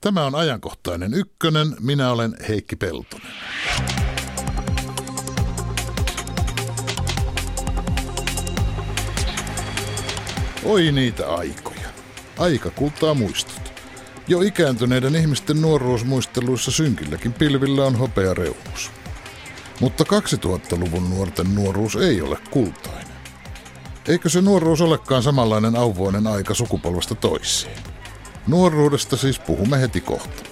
Tämä on ajankohtainen ykkönen. Minä olen Heikki Peltonen. Oi niitä aikoja. Aika kultaa muistot. Jo ikääntyneiden ihmisten nuoruusmuisteluissa synkilläkin pilvillä on hopea reunus. Mutta 2000-luvun nuorten nuoruus ei ole kultainen. Eikö se nuoruus olekaan samanlainen auvoinen aika sukupolvesta toiseen? Nuoruudesta siis puhumme heti kohta.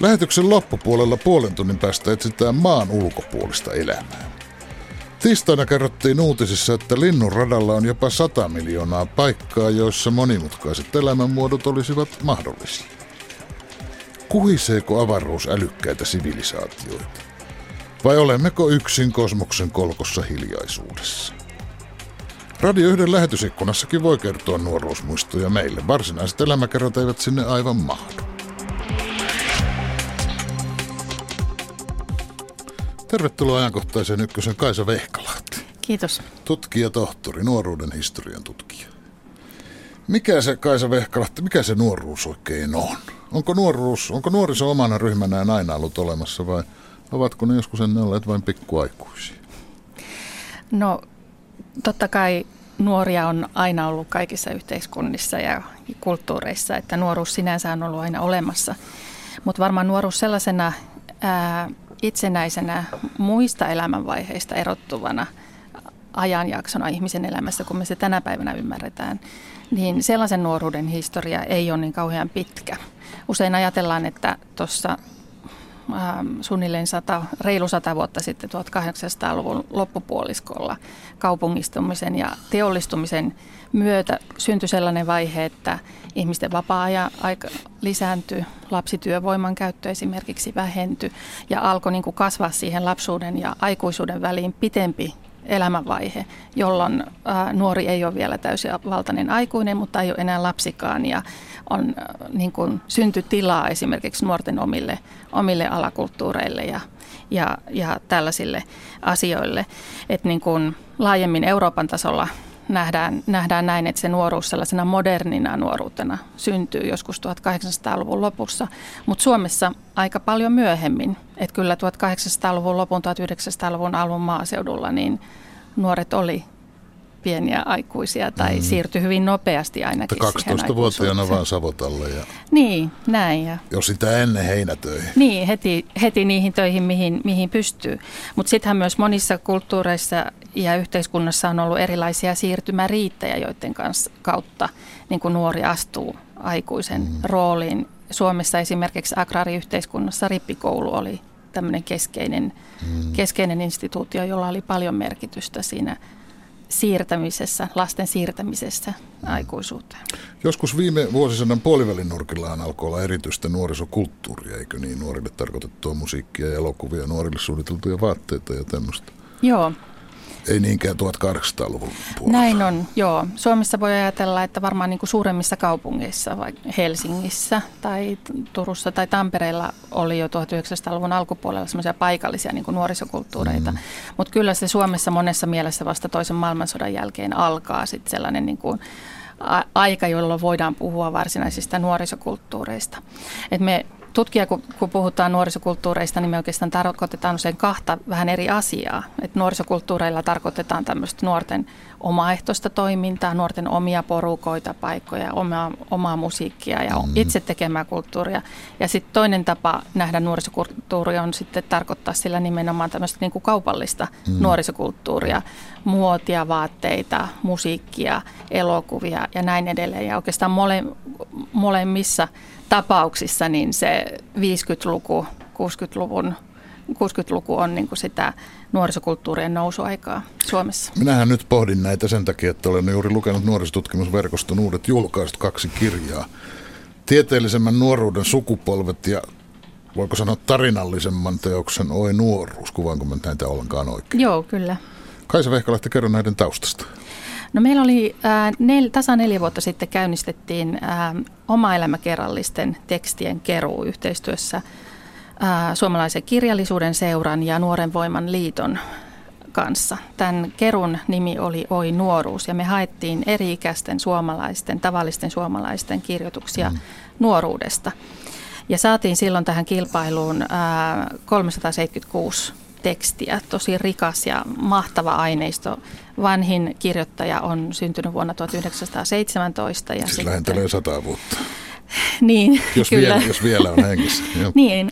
Lähetyksen loppupuolella puolen tunnin päästä etsitään maan ulkopuolista elämää. Tiistaina kerrottiin uutisissa, että linnun radalla on jopa 100 miljoonaa paikkaa, joissa monimutkaiset elämänmuodot olisivat mahdollisia. Kuhiseeko avaruus älykkäitä sivilisaatioita? Vai olemmeko yksin kosmoksen kolkossa hiljaisuudessa? Radio 1 lähetysikkunassakin voi kertoa nuoruusmuistoja meille. Varsinaiset elämäkerrat eivät sinne aivan mahdu. Tervetuloa ajankohtaiseen ykkösen Kaisa Vehkalahti. Kiitos. Tutkija, tohtori, nuoruuden historian tutkija. Mikä se Kaisa Vehkalahti, mikä se nuoruus oikein on? Onko nuoruus, onko nuoriso omana ryhmänään aina ollut olemassa vai ovatko ne joskus ennen olleet vain pikkuaikuisia? No totta kai nuoria on aina ollut kaikissa yhteiskunnissa ja kulttuureissa, että nuoruus sinänsä on ollut aina olemassa. Mutta varmaan nuoruus sellaisena ää, itsenäisenä muista elämänvaiheista erottuvana ajanjaksona ihmisen elämässä, kun me se tänä päivänä ymmärretään, niin sellaisen nuoruuden historia ei ole niin kauhean pitkä. Usein ajatellaan, että tuossa suunnilleen sata, reilu sata vuotta sitten 1800-luvun loppupuoliskolla kaupungistumisen ja teollistumisen myötä syntyi sellainen vaihe, että ihmisten vapaa-aika lisääntyi, lapsityövoiman käyttö esimerkiksi vähentyi ja alkoi niin kuin kasvaa siihen lapsuuden ja aikuisuuden väliin pitempi elämänvaihe, jolloin ää, nuori ei ole vielä täysivaltainen aikuinen, mutta ei ole enää lapsikaan. Ja on ää, niin kuin syntytilaa esimerkiksi nuorten omille, omille alakulttuureille ja, ja, ja tällaisille asioille. Että niin kuin laajemmin Euroopan tasolla nähdään, nähdään näin, että se nuoruus sellaisena modernina nuoruutena syntyy joskus 1800-luvun lopussa, mutta Suomessa aika paljon myöhemmin. Että kyllä 1800-luvun lopun, 1900-luvun alun maaseudulla niin nuoret oli pieniä aikuisia tai mm. siirtyi hyvin nopeasti ainakin 12-vuotiaana vaan Savotalle. Ja niin, näin. Ja jos sitä ennen heinätöihin. Niin, heti, heti niihin töihin, mihin, mihin pystyy. Mutta sittenhän myös monissa kulttuureissa ja yhteiskunnassa on ollut erilaisia siirtymäriittejä, joiden kanssa, kautta niin kuin nuori astuu aikuisen mm. rooliin. Suomessa esimerkiksi agraariyhteiskunnassa rippikoulu oli tämmöinen keskeinen, mm. keskeinen instituutio, jolla oli paljon merkitystä siinä siirtämisessä, lasten siirtämisessä mm. aikuisuuteen. Joskus viime vuosisadan puolivälin nurkillaan alkoi olla erityistä nuorisokulttuuria, eikö niin? Nuorille tarkoitettua musiikkia ja elokuvia, nuorille suunniteltuja vaatteita ja tämmöistä. Joo, ei niinkään 1800-luvun puolella. Näin on, joo. Suomessa voi ajatella, että varmaan niin kuin suuremmissa kaupungeissa, vaikka Helsingissä tai Turussa tai Tampereella oli jo 1900-luvun alkupuolella semmoisia paikallisia niin kuin nuorisokulttuureita. Mm. Mutta kyllä se Suomessa monessa mielessä vasta toisen maailmansodan jälkeen alkaa sitten sellainen niin kuin aika, jolloin voidaan puhua varsinaisista nuorisokulttuureista. Et me tutkija, kun, kun puhutaan nuorisokulttuureista, niin me oikeastaan tarkoitetaan usein kahta vähän eri asiaa. Et nuorisokulttuureilla tarkoitetaan tämmöistä nuorten omaehtoista toimintaa, nuorten omia porukoita, paikkoja, omaa, omaa musiikkia ja mm. itse tekemää kulttuuria. Ja sitten toinen tapa nähdä nuorisokulttuuria on sitten tarkoittaa sillä nimenomaan tämmöistä niin kuin kaupallista mm. nuorisokulttuuria, muotia, vaatteita, musiikkia, elokuvia ja näin edelleen. Ja oikeastaan mole, molemmissa tapauksissa niin se 50-luku, 60-luvun 60-luku on niin kuin sitä nuorisokulttuurien nousuaikaa Suomessa. Minähän nyt pohdin näitä sen takia, että olen juuri lukenut nuorisotutkimusverkoston uudet julkaistut kaksi kirjaa. Tieteellisemmän nuoruuden sukupolvet ja voiko sanoa tarinallisemman teoksen Oi nuoruus. Kuvaanko mä näitä ollenkaan oikein? Joo, kyllä. Kaisa Vehkalahti, kerro näiden taustasta. No meillä oli äh, nel, tasa neljä vuotta sitten käynnistettiin äh, oma elämäkerrallisten tekstien keruu yhteistyössä Suomalaisen kirjallisuuden seuran ja Nuoren voiman liiton kanssa. Tämän kerun nimi oli Oi nuoruus ja me haettiin eri-ikäisten suomalaisten, tavallisten suomalaisten kirjoituksia mm. nuoruudesta. Ja saatiin silloin tähän kilpailuun ää, 376 tekstiä, tosi rikas ja mahtava aineisto. Vanhin kirjoittaja on syntynyt vuonna 1917. Ja siis lähentelee sata vuotta. niin, jos, kyllä. Vielä, jos vielä on hengissä. niin,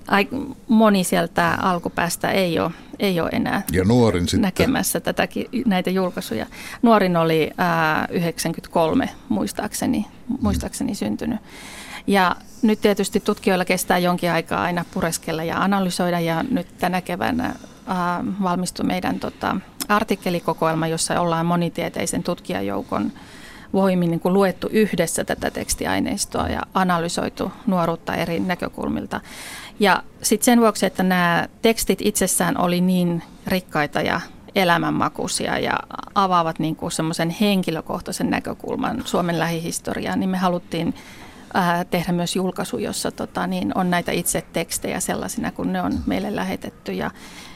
moni sieltä alkupäästä ei ole, ei ole enää ja nuorin sitten. näkemässä tätäkin, näitä julkaisuja. Nuorin oli ää, 93 muistaakseni, muistaakseni mm. syntynyt. Ja nyt tietysti tutkijoilla kestää jonkin aikaa aina pureskella ja analysoida ja nyt tänä keväänä ää, valmistui meidän tota, artikkelikokoelma, jossa ollaan monitieteisen tutkijajoukon voimin niin kuin luettu yhdessä tätä tekstiaineistoa ja analysoitu nuoruutta eri näkökulmilta. Ja sitten sen vuoksi, että nämä tekstit itsessään oli niin rikkaita ja elämänmakuisia ja avaavat niin kuin semmoisen henkilökohtaisen näkökulman Suomen lähihistoriaan, niin me haluttiin ää, tehdä myös julkaisu, jossa tota, niin on näitä itse tekstejä sellaisina, kun ne on meille lähetetty. Ja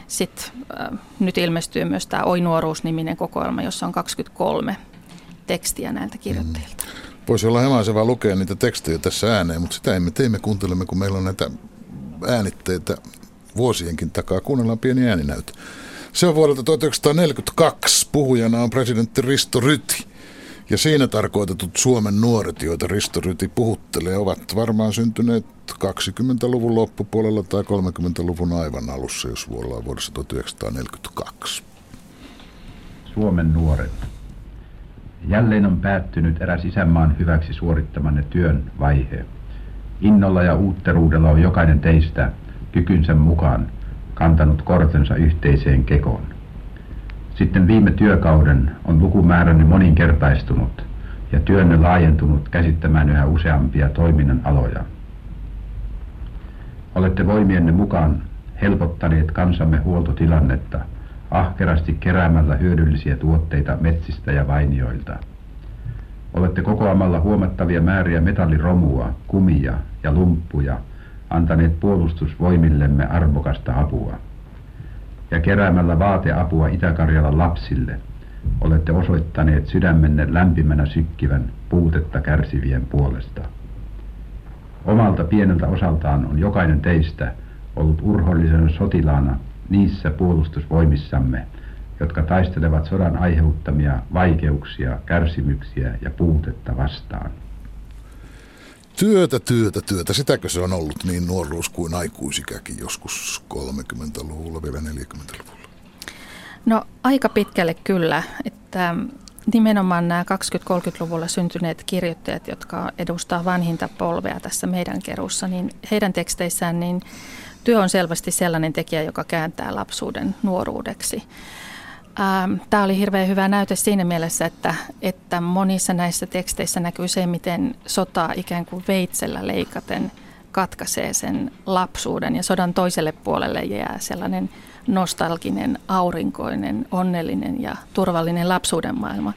sitten nyt ilmestyy myös tämä Oi nuoruus-niminen kokoelma, jossa on 23 tekstiä näiltä kirjoittajilta. Mm. Voisi olla hemaisevaa lukea niitä tekstejä tässä ääneen, mutta sitä emme tee, me kuuntelemme, kun meillä on näitä äänitteitä vuosienkin takaa. Kuunnellaan pieni ääninäytö. Se on vuodelta 1942. Puhujana on presidentti Risto Ryti. Ja siinä tarkoitetut Suomen nuoret, joita Risto Ryti puhuttelee, ovat varmaan syntyneet 20-luvun loppupuolella tai 30-luvun aivan alussa, jos ollaan vuodessa 1942. Suomen nuoret. Jälleen on päättynyt eräs isänmaan hyväksi suorittamanne työn vaihe. Innolla ja uutteruudella on jokainen teistä kykynsä mukaan kantanut kortensa yhteiseen kekoon. Sitten viime työkauden on lukumääränne moninkertaistunut ja työnne laajentunut käsittämään yhä useampia toiminnan aloja. Olette voimienne mukaan helpottaneet kansamme huoltotilannetta – ahkerasti keräämällä hyödyllisiä tuotteita metsistä ja vainioilta. Olette kokoamalla huomattavia määriä metalliromua, kumia ja lumppuja antaneet puolustusvoimillemme arvokasta apua. Ja keräämällä vaateapua Itä-Karjalan lapsille olette osoittaneet sydämenne lämpimänä sykkivän puutetta kärsivien puolesta. Omalta pieneltä osaltaan on jokainen teistä ollut urhollisena sotilaana niissä puolustusvoimissamme, jotka taistelevat sodan aiheuttamia vaikeuksia, kärsimyksiä ja puutetta vastaan. Työtä, työtä, työtä. Sitäkö se on ollut niin nuoruus kuin aikuisikäkin joskus 30-luvulla, vielä 40-luvulla? No aika pitkälle kyllä, että nimenomaan nämä 20-30-luvulla syntyneet kirjoittajat, jotka edustaa vanhinta polvea tässä meidän kerussa, niin heidän teksteissään niin työ on selvästi sellainen tekijä, joka kääntää lapsuuden nuoruudeksi. Ähm, Tämä oli hirveän hyvä näyte siinä mielessä, että, että monissa näissä teksteissä näkyy se, miten sota ikään kuin veitsellä leikaten katkaisee sen lapsuuden ja sodan toiselle puolelle jää sellainen nostalginen, aurinkoinen, onnellinen ja turvallinen lapsuuden maailma.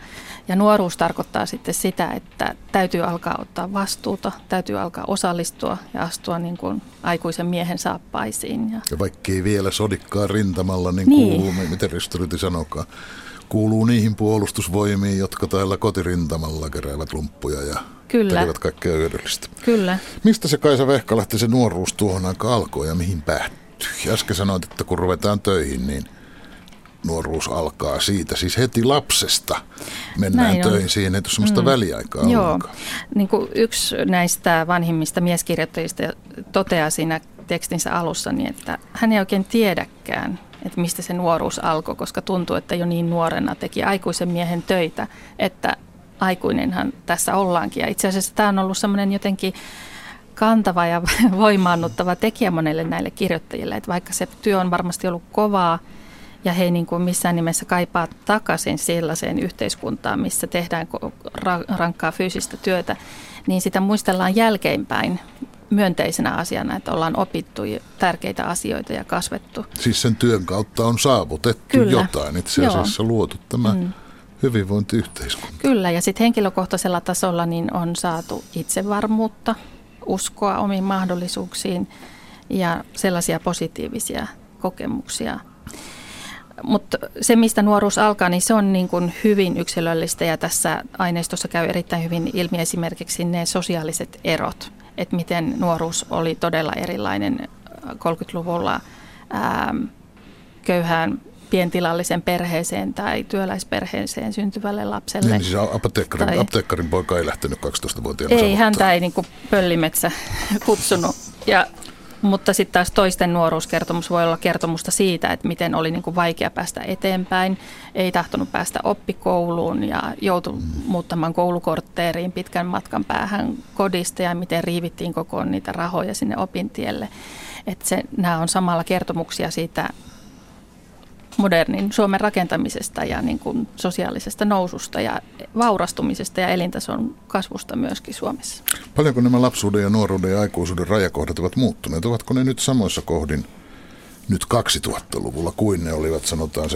Ja nuoruus tarkoittaa sitten sitä, että täytyy alkaa ottaa vastuuta, täytyy alkaa osallistua ja astua niin kuin aikuisen miehen saappaisiin. Ja, ja vaikkei vielä sodikkaa rintamalla, niin, niin. kuuluu, miten Ristoryti sanokaa, kuuluu niihin puolustusvoimiin, jotka täällä kotirintamalla keräävät lumppuja ja Kyllä. tekevät kaikkea hyödyllistä. Kyllä. Mistä se Kaisa Vehkalahti se nuoruus tuohon aikaan alkoi ja mihin päättyi? Äsken sanoit, että kun ruvetaan töihin, niin – nuoruus alkaa siitä, siis heti lapsesta mennään Näin töihin on. siihen, että sellaista mm. väliaikaa Joo. Niin kuin yksi näistä vanhimmista mieskirjoittajista toteaa siinä tekstinsä alussa, niin että hän ei oikein tiedäkään, että mistä se nuoruus alkoi, koska tuntuu, että jo niin nuorena teki aikuisen miehen töitä, että aikuinenhan tässä ollaankin. Ja itse asiassa tämä on ollut semmoinen jotenkin kantava ja voimaannuttava tekijä monelle näille kirjoittajille, että vaikka se työ on varmasti ollut kovaa, ja he ei niin kuin missään nimessä kaipaa takaisin sellaiseen yhteiskuntaan, missä tehdään rankkaa fyysistä työtä, niin sitä muistellaan jälkeenpäin myönteisenä asiana, että ollaan opittu tärkeitä asioita ja kasvettu. Siis sen työn kautta on saavutettu Kyllä. jotain, itse asiassa Joo. luotu tämä mm. Hyvinvointiyhteiskunta. Kyllä, ja sitten henkilökohtaisella tasolla niin on saatu itsevarmuutta, uskoa omiin mahdollisuuksiin ja sellaisia positiivisia kokemuksia – mutta se, mistä nuoruus alkaa, niin se on niin kuin hyvin yksilöllistä ja tässä aineistossa käy erittäin hyvin ilmi esimerkiksi ne sosiaaliset erot. että miten nuoruus oli todella erilainen 30-luvulla ää, köyhään pientilallisen perheeseen tai työläisperheeseen syntyvälle lapselle. Niin, siis apteekkarin, tai, apteekkarin poika ei lähtenyt 12-vuotiaana Ei, häntä ei niin kuin pöllimetsä kutsunut. Ja mutta sitten taas toisten nuoruuskertomus voi olla kertomusta siitä, että miten oli niin kuin vaikea päästä eteenpäin, ei tahtonut päästä oppikouluun ja joutui muuttamaan koulukortteeriin pitkän matkan päähän kodista ja miten riivittiin koko niitä rahoja sinne opintielle. Että se, nämä on samalla kertomuksia siitä modernin Suomen rakentamisesta ja niin kuin sosiaalisesta noususta ja vaurastumisesta ja elintason kasvusta myöskin Suomessa. Paljonko nämä lapsuuden ja nuoruuden ja aikuisuuden rajakohdat ovat muuttuneet? Ovatko ne nyt samoissa kohdin nyt 2000-luvulla kuin ne olivat sanotaan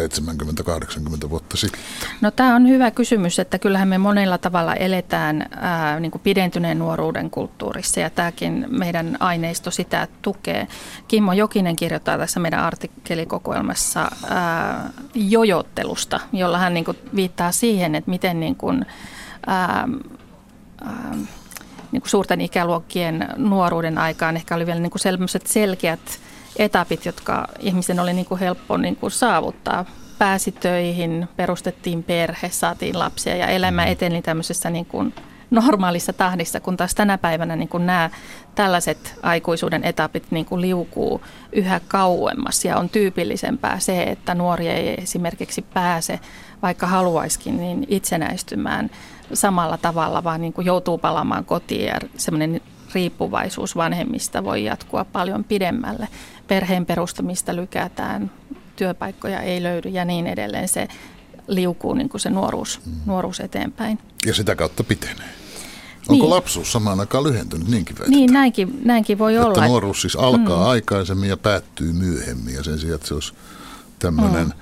70-80 vuotta sitten? No tämä on hyvä kysymys, että kyllähän me monella tavalla eletään ää, niin kuin pidentyneen nuoruuden kulttuurissa ja tämäkin meidän aineisto sitä tukee. Kimmo Jokinen kirjoittaa tässä meidän artikkelikokoelmassa ää, jojottelusta, jolla hän niin kuin viittaa siihen, että miten niin kuin, ää, ää, niin kuin suurten ikäluokkien nuoruuden aikaan ehkä oli vielä niin kuin sellaiset selkeät etapit, jotka ihmisten oli niin kuin helppo niin kuin saavuttaa. Pääsi töihin, perustettiin perhe, saatiin lapsia ja elämä mm. eteni tämmöisessä niin kuin normaalissa tahdissa, kun taas tänä päivänä niin kuin nämä tällaiset aikuisuuden etapit niin kuin liukuu yhä kauemmas ja on tyypillisempää se, että nuori ei esimerkiksi pääse, vaikka haluaiskin, niin itsenäistymään samalla tavalla, vaan niin kuin joutuu palaamaan kotiin ja semmoinen riippuvaisuus vanhemmista voi jatkua paljon pidemmälle. Perheen perustamista lykätään, työpaikkoja ei löydy ja niin edelleen. Se liukuu niin kuin se nuoruus, mm. nuoruus eteenpäin. Ja sitä kautta pitenee. Onko niin. lapsuus samaan aikaan lyhentynyt, niinkin väitetään? Niin, näinkin, näinkin voi että olla. Että nuoruus siis alkaa mm. aikaisemmin ja päättyy myöhemmin ja sen sijaan, että se olisi tämmöinen mm.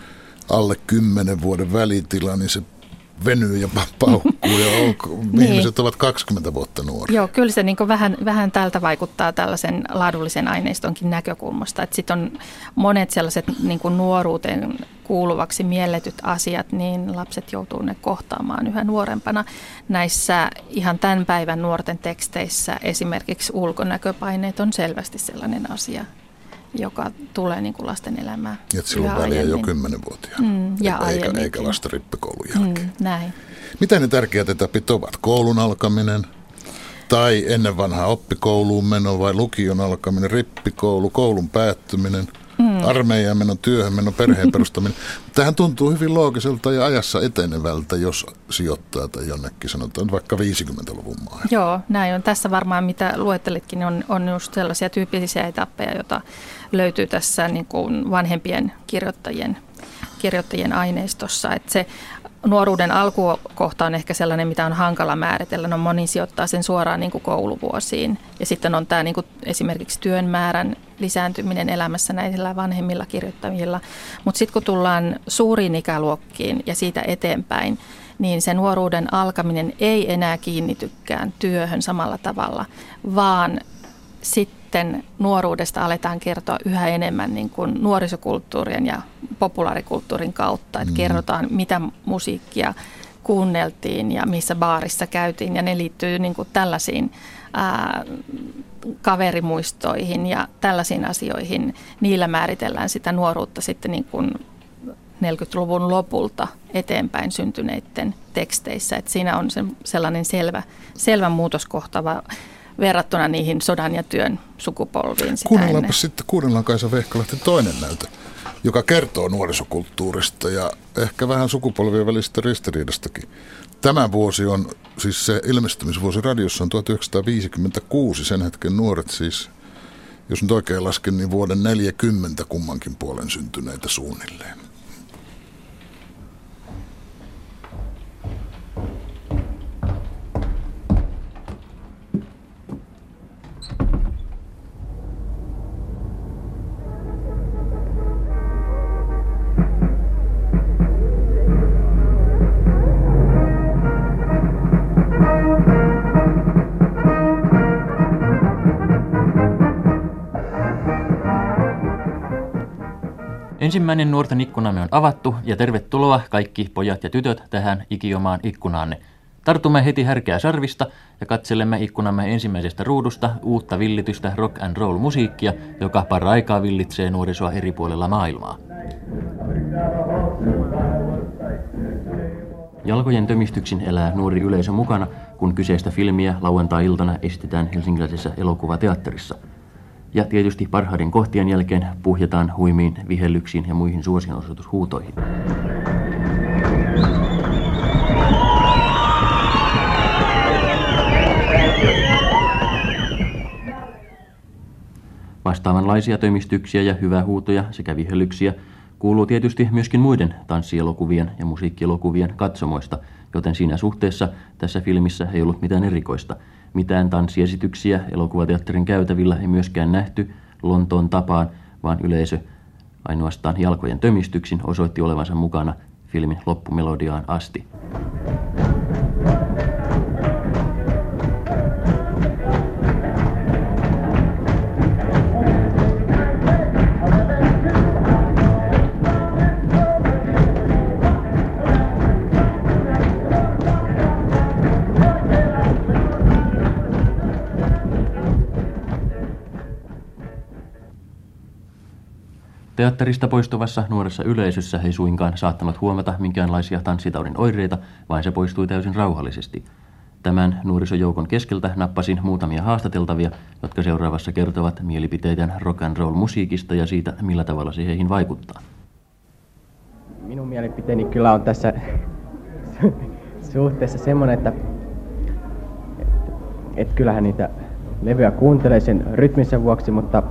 alle kymmenen vuoden välitila, niin se venyy ja paukkuu ja on, niin. ihmiset ovat 20 vuotta nuoria. Joo, kyllä se niin vähän, vähän tältä vaikuttaa tällaisen laadullisen aineistonkin näkökulmasta. Sitten on monet sellaiset niin nuoruuteen kuuluvaksi mielletyt asiat, niin lapset joutuu ne kohtaamaan yhä nuorempana. Näissä ihan tämän päivän nuorten teksteissä esimerkiksi ulkonäköpaineet on selvästi sellainen asia, joka tulee niin kuin lasten elämään. Et silloin väliä jo kymmenenvuotiaana, mm, ja eikä, eikä vasta rippikoulun jälkeen. Mm, näin. Mitä ne tärkeät etapit ovat? Koulun alkaminen tai ennen vanhaa oppikouluun meno vai lukion alkaminen, rippikoulu, koulun päättyminen – mm. armeijan menon, työhön menon, perheen perustaminen. Tähän tuntuu hyvin loogiselta ja ajassa etenevältä, jos sijoittaa tai jonnekin sanotaan vaikka 50-luvun maailma. Joo, näin on. Tässä varmaan mitä luettelitkin on, on just sellaisia tyypillisiä etappeja, joita löytyy tässä niin kuin vanhempien kirjoittajien kirjoittajien aineistossa. Että se nuoruuden alkukohta on ehkä sellainen, mitä on hankala määritellä. No moni sijoittaa sen suoraan niin kuin kouluvuosiin. Ja sitten on tämä niin kuin esimerkiksi työn määrän lisääntyminen elämässä näillä vanhemmilla kirjoittajilla. Mutta sitten kun tullaan suuriin ikäluokkiin ja siitä eteenpäin, niin se nuoruuden alkaminen ei enää kiinnitykään työhön samalla tavalla, vaan sitten sitten nuoruudesta aletaan kertoa yhä enemmän niin kuin nuorisokulttuurien ja populaarikulttuurin kautta. Että mm. kerrotaan, mitä musiikkia kuunneltiin ja missä baarissa käytiin. Ja ne liittyy niin kuin tällaisiin ää, kaverimuistoihin ja tällaisiin asioihin. Niillä määritellään sitä nuoruutta sitten niin kuin 40-luvun lopulta eteenpäin syntyneiden teksteissä. Et siinä on se, sellainen selvä, selvä muutoskohtava verrattuna niihin sodan ja työn sukupolviin. Kuunnellaanpa sitten, kuunnellaan Kaisa Vehkalahti toinen näytö, joka kertoo nuorisokulttuurista ja ehkä vähän sukupolvien välistä ristiriidastakin. Tämä vuosi on, siis se ilmestymisvuosi radiossa on 1956, sen hetken nuoret siis, jos nyt oikein lasken, niin vuoden 40 kummankin puolen syntyneitä suunnilleen. Ensimmäinen nuorten ikkunamme on avattu ja tervetuloa kaikki pojat ja tytöt tähän ikiomaan ikkunaanne. Tartumme heti härkää sarvista ja katselemme ikkunamme ensimmäisestä ruudusta uutta villitystä rock and roll musiikkia, joka paraikaa villitsee nuorisoa eri puolilla maailmaa. Jalkojen tömistyksin elää nuori yleisö mukana, kun kyseistä filmiä lauantai-iltana esitetään helsinkiläisessä elokuvateatterissa. Ja tietysti parhaiden kohtien jälkeen puhjetaan huimiin vihellyksiin ja muihin suosionosoitushuutoihin. Vastaavanlaisia tömistyksiä ja hyvähuutoja sekä vihellyksiä kuuluu tietysti myöskin muiden tanssielokuvien ja musiikkielokuvien katsomoista, joten siinä suhteessa tässä filmissä ei ollut mitään erikoista. Mitään tanssiesityksiä elokuvateatterin käytävillä ei myöskään nähty Lontoon tapaan, vaan yleisö ainoastaan jalkojen tömistyksin osoitti olevansa mukana filmin loppumelodiaan asti. Teatterista poistuvassa nuoressa yleisössä ei suinkaan saattanut huomata minkäänlaisia tanssitaudin oireita, vaan se poistui täysin rauhallisesti. Tämän nuorisojoukon keskeltä nappasin muutamia haastateltavia, jotka seuraavassa kertovat mielipiteiden rock and roll musiikista ja siitä, millä tavalla se heihin vaikuttaa. Minun mielipiteeni kyllä on tässä suhteessa semmoinen, että, että, että kyllähän niitä levyjä kuuntelee sen rytmisen vuoksi, mutta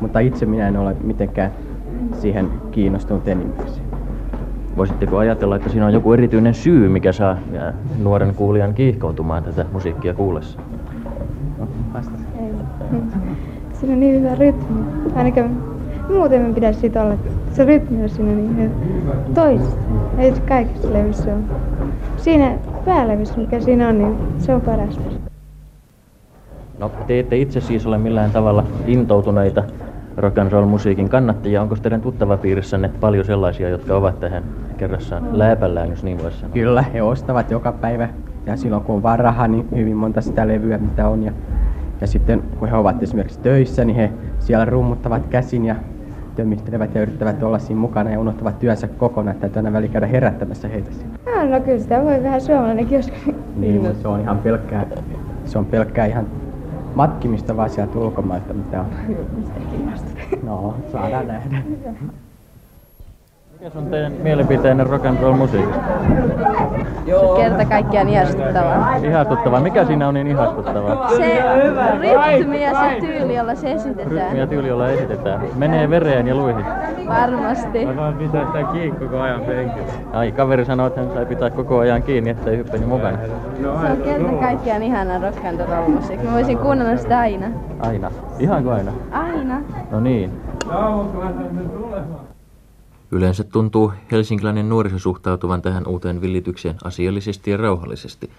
mutta itse minä en ole mitenkään siihen kiinnostunut enimmäkseen. Voisitteko ajatella, että siinä on joku erityinen syy, mikä saa nuoren kuulijan kiihkoutumaan tätä musiikkia kuullessa? No, Ei. Siinä on niin hyvä rytmi. Ainakin muuten me pitäisi siitä olla. Se rytmi on siinä niin hyvä. Toista. Ei se kaikissa levyssä ole. Siinä päälevyssä, mikä siinä on, niin se on paras. No, te ette itse siis ole millään tavalla intoutuneita rock and roll musiikin kannattajia. Onko teidän tuttavapiirissänne paljon sellaisia, jotka ovat tähän kerrassaan lääpällään, jos niin voisi sanoa? Kyllä, he ostavat joka päivä. Ja silloin kun on vaan rahaa, niin hyvin monta sitä levyä, mitä on. Ja, ja sitten kun he ovat esimerkiksi töissä, niin he siellä rummuttavat käsin ja tömistelevät ja yrittävät olla siinä mukana ja unohtavat työnsä kokonaan, että täytyy aina väli käydä herättämässä heitä siinä. No, no kyllä sitä voi vähän suomalainenkin joskus. Niin, mutta se on ihan pelkkää, se on pelkkää ihan matkimista vaan sieltä ulkomailta, mitä on. Mistä kiinnostaa? No, saadaan nähdä. Mikä on teidän mielipiteenne rock and roll musiikista? Joo. Kerta kaikkiaan ihastuttavaa. Ihastuttavaa. Mikä siinä on niin ihastuttavaa? Se rytmi ja se tyyli, jolla se esitetään. Rytmi ja tyyli, jolla esitetään. Menee vereen ja luihin. Varmasti. Mä vaan pitää sitä kiinni koko ajan penkillä. Ai, kaveri sanoi, että hän sai pitää koko ajan kiinni, ettei hyppäni mukana. No, se on kerta kaikkiaan ihana rock and roll musiikki. Mä voisin kuunnella sitä aina. Aina? Ihanko aina? Aina. No niin. Joo, mutta mä tulemaan. Yleensä tuntuu helsinkiläinen nuoriso suhtautuvan tähän uuteen villitykseen asiallisesti ja rauhallisesti.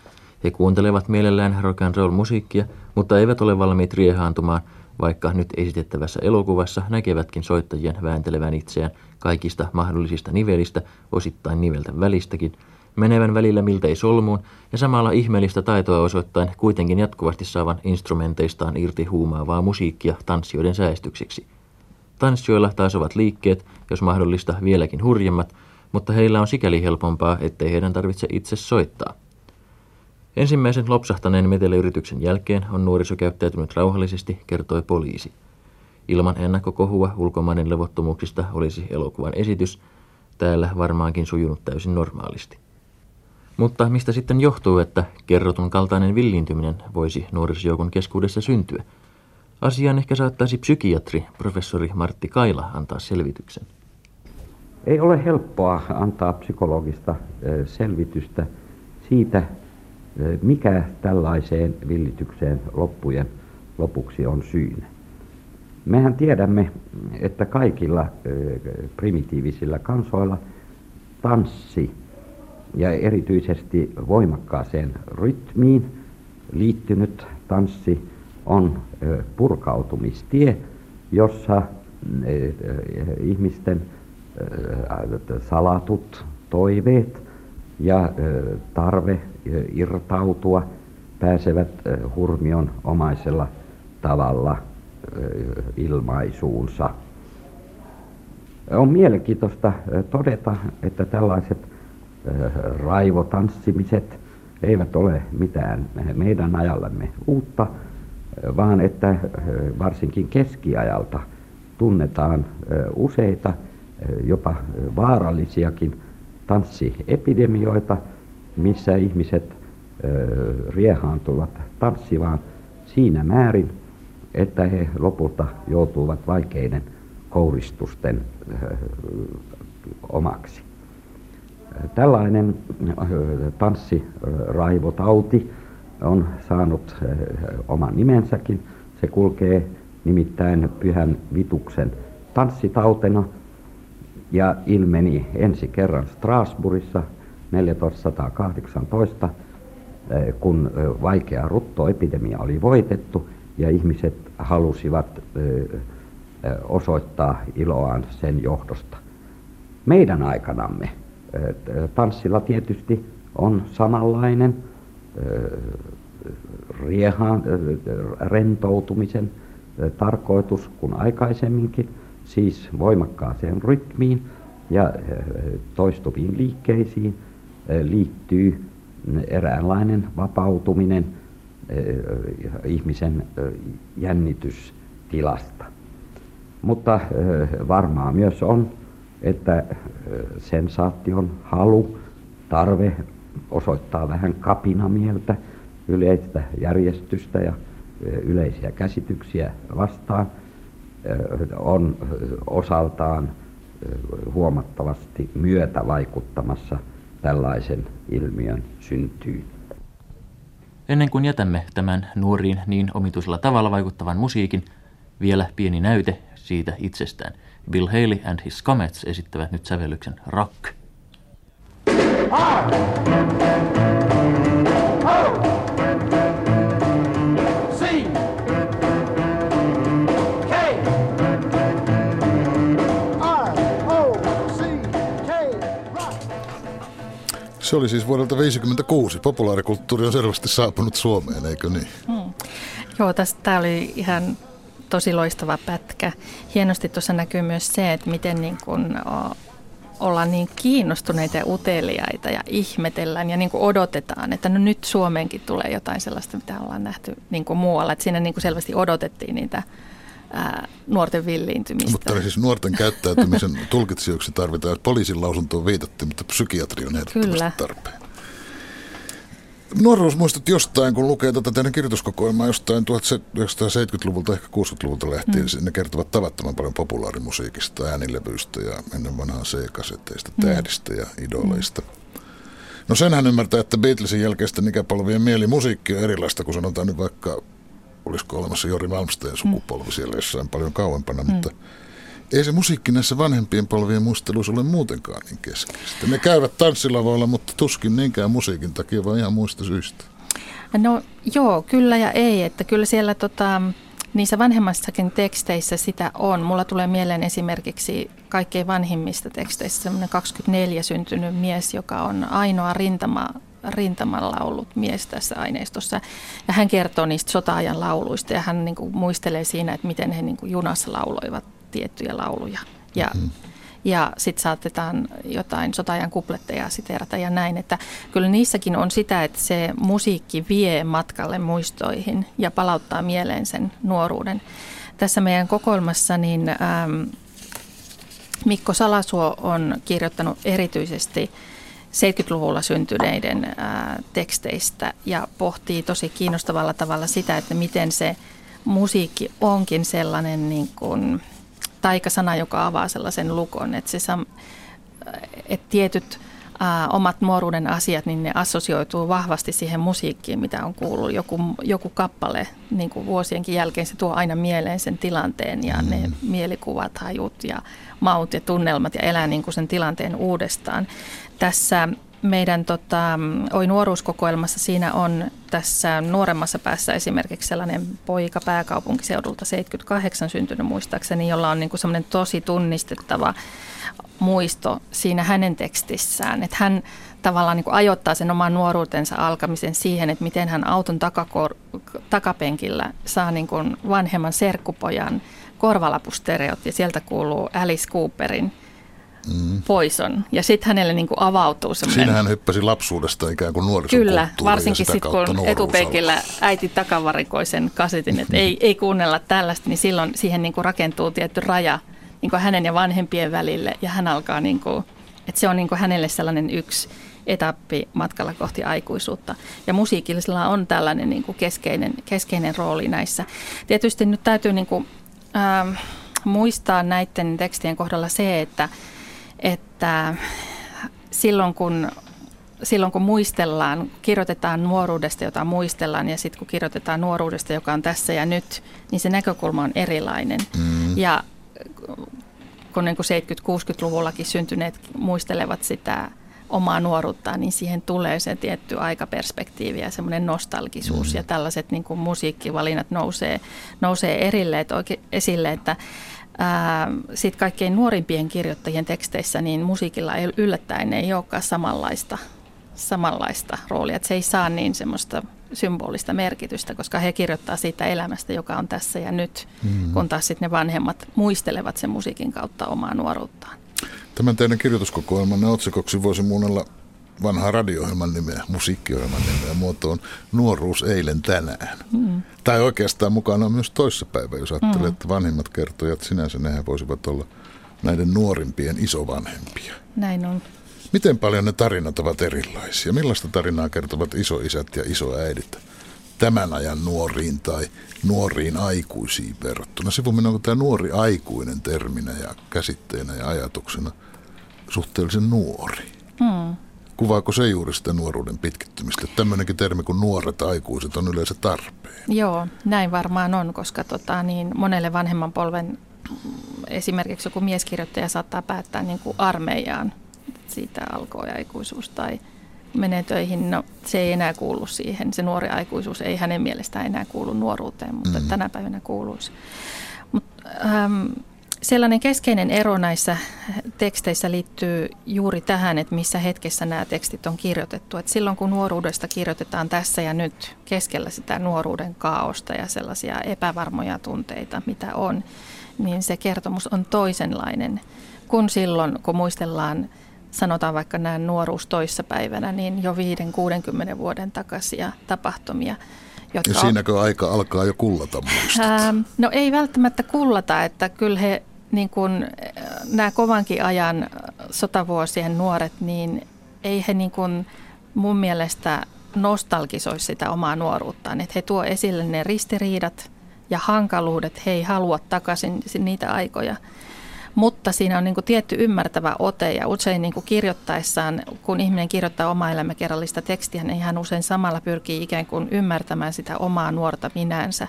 He kuuntelevat mielellään rock and roll musiikkia, mutta eivät ole valmiit riehaantumaan, vaikka nyt esitettävässä elokuvassa näkevätkin soittajien vääntelevän itseään kaikista mahdollisista nivelistä, osittain niveltä välistäkin, menevän välillä miltei solmuun ja samalla ihmeellistä taitoa osoittain kuitenkin jatkuvasti saavan instrumenteistaan irti huumaavaa musiikkia tanssijoiden säästyksiksi – Tanssijoilla taas ovat liikkeet, jos mahdollista vieläkin hurjemmat, mutta heillä on sikäli helpompaa, ettei heidän tarvitse itse soittaa. Ensimmäisen lopsahtaneen meteleyrityksen jälkeen on nuoriso käyttäytynyt rauhallisesti, kertoi poliisi. Ilman ennakkokohua ulkomainen levottomuuksista olisi elokuvan esitys, täällä varmaankin sujunut täysin normaalisti. Mutta mistä sitten johtuu, että kerrotun kaltainen villiintyminen voisi nuorisojoukon keskuudessa syntyä – Asiaan ehkä saattaisi psykiatri, professori Martti Kaila, antaa selvityksen. Ei ole helppoa antaa psykologista selvitystä siitä, mikä tällaiseen villitykseen loppujen lopuksi on syynä. Mehän tiedämme, että kaikilla primitiivisillä kansoilla tanssi ja erityisesti voimakkaaseen rytmiin liittynyt tanssi on purkautumistie, jossa ihmisten salatut toiveet ja tarve irtautua, pääsevät hurmion omaisella tavalla ilmaisuunsa. On mielenkiintoista todeta, että tällaiset raivotanssimiset eivät ole mitään meidän ajallamme uutta, vaan että varsinkin keskiajalta tunnetaan useita jopa vaarallisiakin tanssiepidemioita, missä ihmiset riehaantuvat tanssivaan siinä määrin, että he lopulta joutuvat vaikeiden kouristusten omaksi. Tällainen tanssiraivotauti on saanut oman nimensäkin. Se kulkee nimittäin Pyhän Vituksen tanssitautena ja ilmeni ensi kerran Strasbourgissa 1418, kun vaikea ruttoepidemia oli voitettu ja ihmiset halusivat osoittaa iloaan sen johdosta. Meidän aikanamme tanssilla tietysti on samanlainen riehaan, rentoutumisen tarkoitus kuin aikaisemminkin, siis voimakkaaseen rytmiin ja toistuviin liikkeisiin liittyy eräänlainen vapautuminen ihmisen jännitystilasta. Mutta varmaa myös on, että sensaation halu, tarve osoittaa vähän kapinamieltä, yleistä järjestystä ja yleisiä käsityksiä vastaan on osaltaan huomattavasti myötä vaikuttamassa tällaisen ilmiön syntyyn. Ennen kuin jätämme tämän nuoriin niin omituisella tavalla vaikuttavan musiikin, vielä pieni näyte siitä itsestään. Bill Haley and his Comets esittävät nyt sävellyksen Rock. Ah! Se oli siis vuodelta 1956. Populaarikulttuuri on selvästi saapunut Suomeen, eikö niin? Hmm. Joo, tämä oli ihan tosi loistava pätkä. Hienosti tuossa näkyy myös se, että miten niin kun, o, ollaan niin kiinnostuneita ja uteliaita ja ihmetellään ja niin kuin odotetaan, että no nyt Suomeenkin tulee jotain sellaista, mitä ollaan nähty niin kuin muualla. Että siinä niin kuin selvästi odotettiin niitä ää, nuorten villiintymistä. Mutta siis nuorten käyttäytymisen tulkitsijoiksi tarvitaan, että poliisin lausuntoon viitattiin, mutta psykiatri on ehdottomasti Kyllä. tarpeen. Nuoruusmuistot jostain, kun lukee tätä teidän kirjoituskokoelmaa jostain 1970-luvulta, ehkä 60-luvulta lähtien, mm. ne kertovat tavattoman paljon populaarimusiikista, äänilevyistä ja ennen vanhaa C-kasetteista, mm. tähdistä ja idoleista. Mm. No senhän ymmärtää, että Beatlesin jälkeisten ikäpolvien mieli musiikki on erilaista, kun sanotaan nyt vaikka olisiko olemassa Jori Malmsteen sukupolvi siellä jossain paljon kauempana, mm. mutta ei se musiikki näissä vanhempien polvien muisteluissa ole muutenkaan niin keskeistä. Ne käyvät tanssilavoilla, mutta tuskin niinkään musiikin takia, vaan ihan muista syistä. No joo, kyllä ja ei. Että kyllä siellä tota, niissä vanhemmassakin teksteissä sitä on. Mulla tulee mieleen esimerkiksi kaikkein vanhimmista teksteistä semmoinen 24 syntynyt mies, joka on ainoa rintama rintamalla ollut mies tässä aineistossa. Ja hän kertoo niistä sota-ajan lauluista ja hän niin kuin muistelee siinä, että miten he niin kuin junassa lauloivat tiettyjä lauluja. Ja, mm. ja sitten saatetaan jotain sota-ajan kupletteja siteerata ja näin. Että kyllä niissäkin on sitä, että se musiikki vie matkalle muistoihin ja palauttaa mieleen sen nuoruuden. Tässä meidän kokoelmassa niin ähm, Mikko Salasuo on kirjoittanut erityisesti – 70-luvulla syntyneiden ää, teksteistä ja pohtii tosi kiinnostavalla tavalla sitä, että miten se musiikki onkin sellainen niin kuin taikasana, joka avaa sellaisen lukon, että, se, että tietyt ää, omat nuoruuden asiat, niin ne assosioituu vahvasti siihen musiikkiin, mitä on kuullut. Joku, joku kappale niin kuin vuosienkin jälkeen, se tuo aina mieleen sen tilanteen ja mm. ne mielikuvat, hajut ja maut ja tunnelmat ja elää niin kuin sen tilanteen uudestaan. Tässä meidän tota, Oi nuoruuskokoelmassa siinä on tässä nuoremmassa päässä esimerkiksi sellainen poika pääkaupunkiseudulta 78 syntynyt muistaakseni, jolla on niin kuin semmoinen tosi tunnistettava muisto siinä hänen tekstissään. Että hän tavallaan niin kuin ajoittaa sen oman nuoruutensa alkamisen siihen, että miten hän auton takakor- takapenkillä saa niin kuin vanhemman serkkupojan korvalapustereot ja sieltä kuuluu Alice Cooperin mm. Poison. Ja sitten hänelle niin kuin avautuu semmoinen... Siinä hän hyppäsi lapsuudesta ikään kuin nuorisokulttuuriin Kyllä, varsinkin sitten kun etupenkillä äiti takavarikoi sen kasetin, että ei, ei kuunnella tällaista, niin silloin siihen niin kuin rakentuu tietty raja niin kuin hänen ja vanhempien välille. Ja hän alkaa, niin kuin, että se on niin kuin hänelle sellainen yksi etappi matkalla kohti aikuisuutta. Ja musiikillisella on tällainen niin kuin keskeinen, keskeinen rooli näissä. Tietysti nyt täytyy niin kuin, ähm, muistaa näiden tekstien kohdalla se, että, että silloin kun silloin kun muistellaan, kirjoitetaan nuoruudesta, jota muistellaan, ja sitten kun kirjoitetaan nuoruudesta, joka on tässä ja nyt, niin se näkökulma on erilainen. Mm. Ja kun niin 70-60-luvullakin syntyneet muistelevat sitä omaa nuoruuttaan, niin siihen tulee se tietty aikaperspektiivi ja semmoinen nostalgisuus. Mm. Ja tällaiset niin kuin musiikkivalinnat nousee, nousee erille, että oikein, esille, että sitten kaikkein nuorimpien kirjoittajien teksteissä niin musiikilla ei yllättäen ei olekaan samanlaista, samanlaista roolia. Että se ei saa niin semmoista symbolista merkitystä, koska he kirjoittaa siitä elämästä, joka on tässä ja nyt, mm. kun taas sitten ne vanhemmat muistelevat sen musiikin kautta omaa nuoruuttaan. Tämän teidän kirjoituskokoelmanne otsikoksi voisi muunnella vanhaa radio-ohjelman nimeä, musiikkiohjelman nimeä muotoon Nuoruus eilen tänään. Mm. Tai oikeastaan mukana on myös toissapäivä, jos ajattelee, mm. että vanhimmat kertojat sinänsä nehän voisivat olla näiden nuorimpien isovanhempia. Näin on. Miten paljon ne tarinat ovat erilaisia? Millaista tarinaa kertovat isoisät ja isoäidit tämän ajan nuoriin tai nuoriin aikuisiin verrattuna? Sivuminen onko tämä nuori aikuinen terminä ja käsitteenä ja ajatuksena suhteellisen nuori? Hmm. Kuvaako se juuri sitä nuoruuden pitkittymistä? Tämmöinenkin termi kuin nuoret aikuiset on yleensä tarpeen. Joo, näin varmaan on, koska tota, niin monelle vanhemman polven esimerkiksi joku mieskirjoittaja saattaa päättää niin kuin armeijaan siitä alkoi aikuisuus tai menee töihin, no se ei enää kuulu siihen. Se nuori aikuisuus ei hänen mielestään enää kuulu nuoruuteen, mutta mm. tänä päivänä kuuluisi. Mut, ähm, sellainen keskeinen ero näissä teksteissä liittyy juuri tähän, että missä hetkessä nämä tekstit on kirjoitettu. Et silloin kun nuoruudesta kirjoitetaan tässä ja nyt keskellä sitä nuoruuden kaaosta ja sellaisia epävarmoja tunteita, mitä on, niin se kertomus on toisenlainen kuin silloin, kun muistellaan sanotaan vaikka nämä nuoruus toissapäivänä, niin jo 5-60 vuoden takaisia tapahtumia. Jotka ja siinäkö aika alkaa jo kullata Ähm, no ei välttämättä kullata, että kyllä he niin kuin, äh, nämä kovankin ajan sotavuosien nuoret, niin ei he niin kuin mun mielestä nostalgisoisi sitä omaa nuoruuttaan. Että he tuo esille ne ristiriidat ja hankaluudet, he ei halua takaisin niitä aikoja. Mutta siinä on niin kuin tietty ymmärtävä ote ja usein niin kuin kirjoittaessaan, kun ihminen kirjoittaa omaa elämäkerrallista tekstiä, niin hän usein samalla pyrkii ikään kuin ymmärtämään sitä omaa nuorta minänsä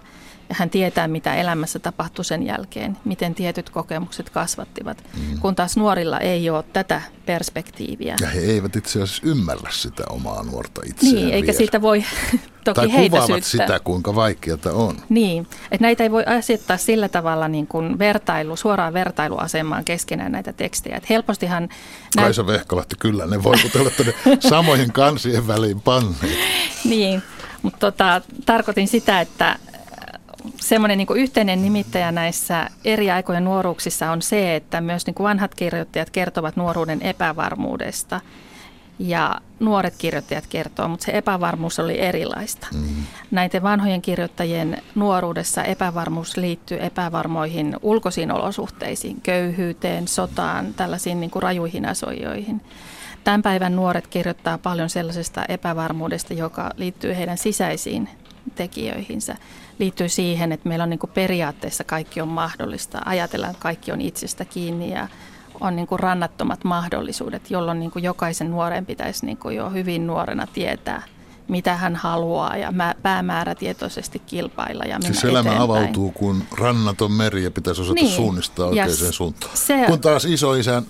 ja hän tietää, mitä elämässä tapahtui sen jälkeen, miten tietyt kokemukset kasvattivat, mm. kun taas nuorilla ei ole tätä perspektiiviä. Ja he eivät itse asiassa ymmärrä sitä omaa nuorta itseään Niin, eikä vielä. siitä voi toki tai heitä kuvaavat syyttää. sitä, kuinka vaikeaa on. Niin, että näitä ei voi asettaa sillä tavalla niin kuin vertailu, suoraan vertailuasemaan keskenään näitä tekstejä. Että helpostihan... Näin... Kaisa Vehkalahti, kyllä ne voi, kun te olette ne samojen kansien väliin panneet. niin, mutta tota, tarkoitin sitä, että semmoinen niin yhteinen nimittäjä näissä eri aikojen nuoruuksissa on se, että myös niin kuin vanhat kirjoittajat kertovat nuoruuden epävarmuudesta ja nuoret kirjoittajat kertoo, mutta se epävarmuus oli erilaista. Mm. Näiden vanhojen kirjoittajien nuoruudessa epävarmuus liittyy epävarmoihin ulkoisiin olosuhteisiin, köyhyyteen, sotaan, tällaisiin niin kuin rajuihin asioihin. Tämän päivän nuoret kirjoittaa paljon sellaisesta epävarmuudesta, joka liittyy heidän sisäisiin tekijöihinsä liittyy siihen, että meillä on niin periaatteessa kaikki on mahdollista. Ajatellaan, että kaikki on itsestä kiinni ja on niin kuin rannattomat mahdollisuudet, jolloin niin kuin jokaisen nuoren pitäisi niin kuin jo hyvin nuorena tietää, mitä hän haluaa ja päämäärätietoisesti kilpailla ja mennä Siis elämä eteenpäin. avautuu kuin rannaton meri ja pitäisi osata niin. suunnistaa oikeaan suuntaan. Se... Kun taas isoisän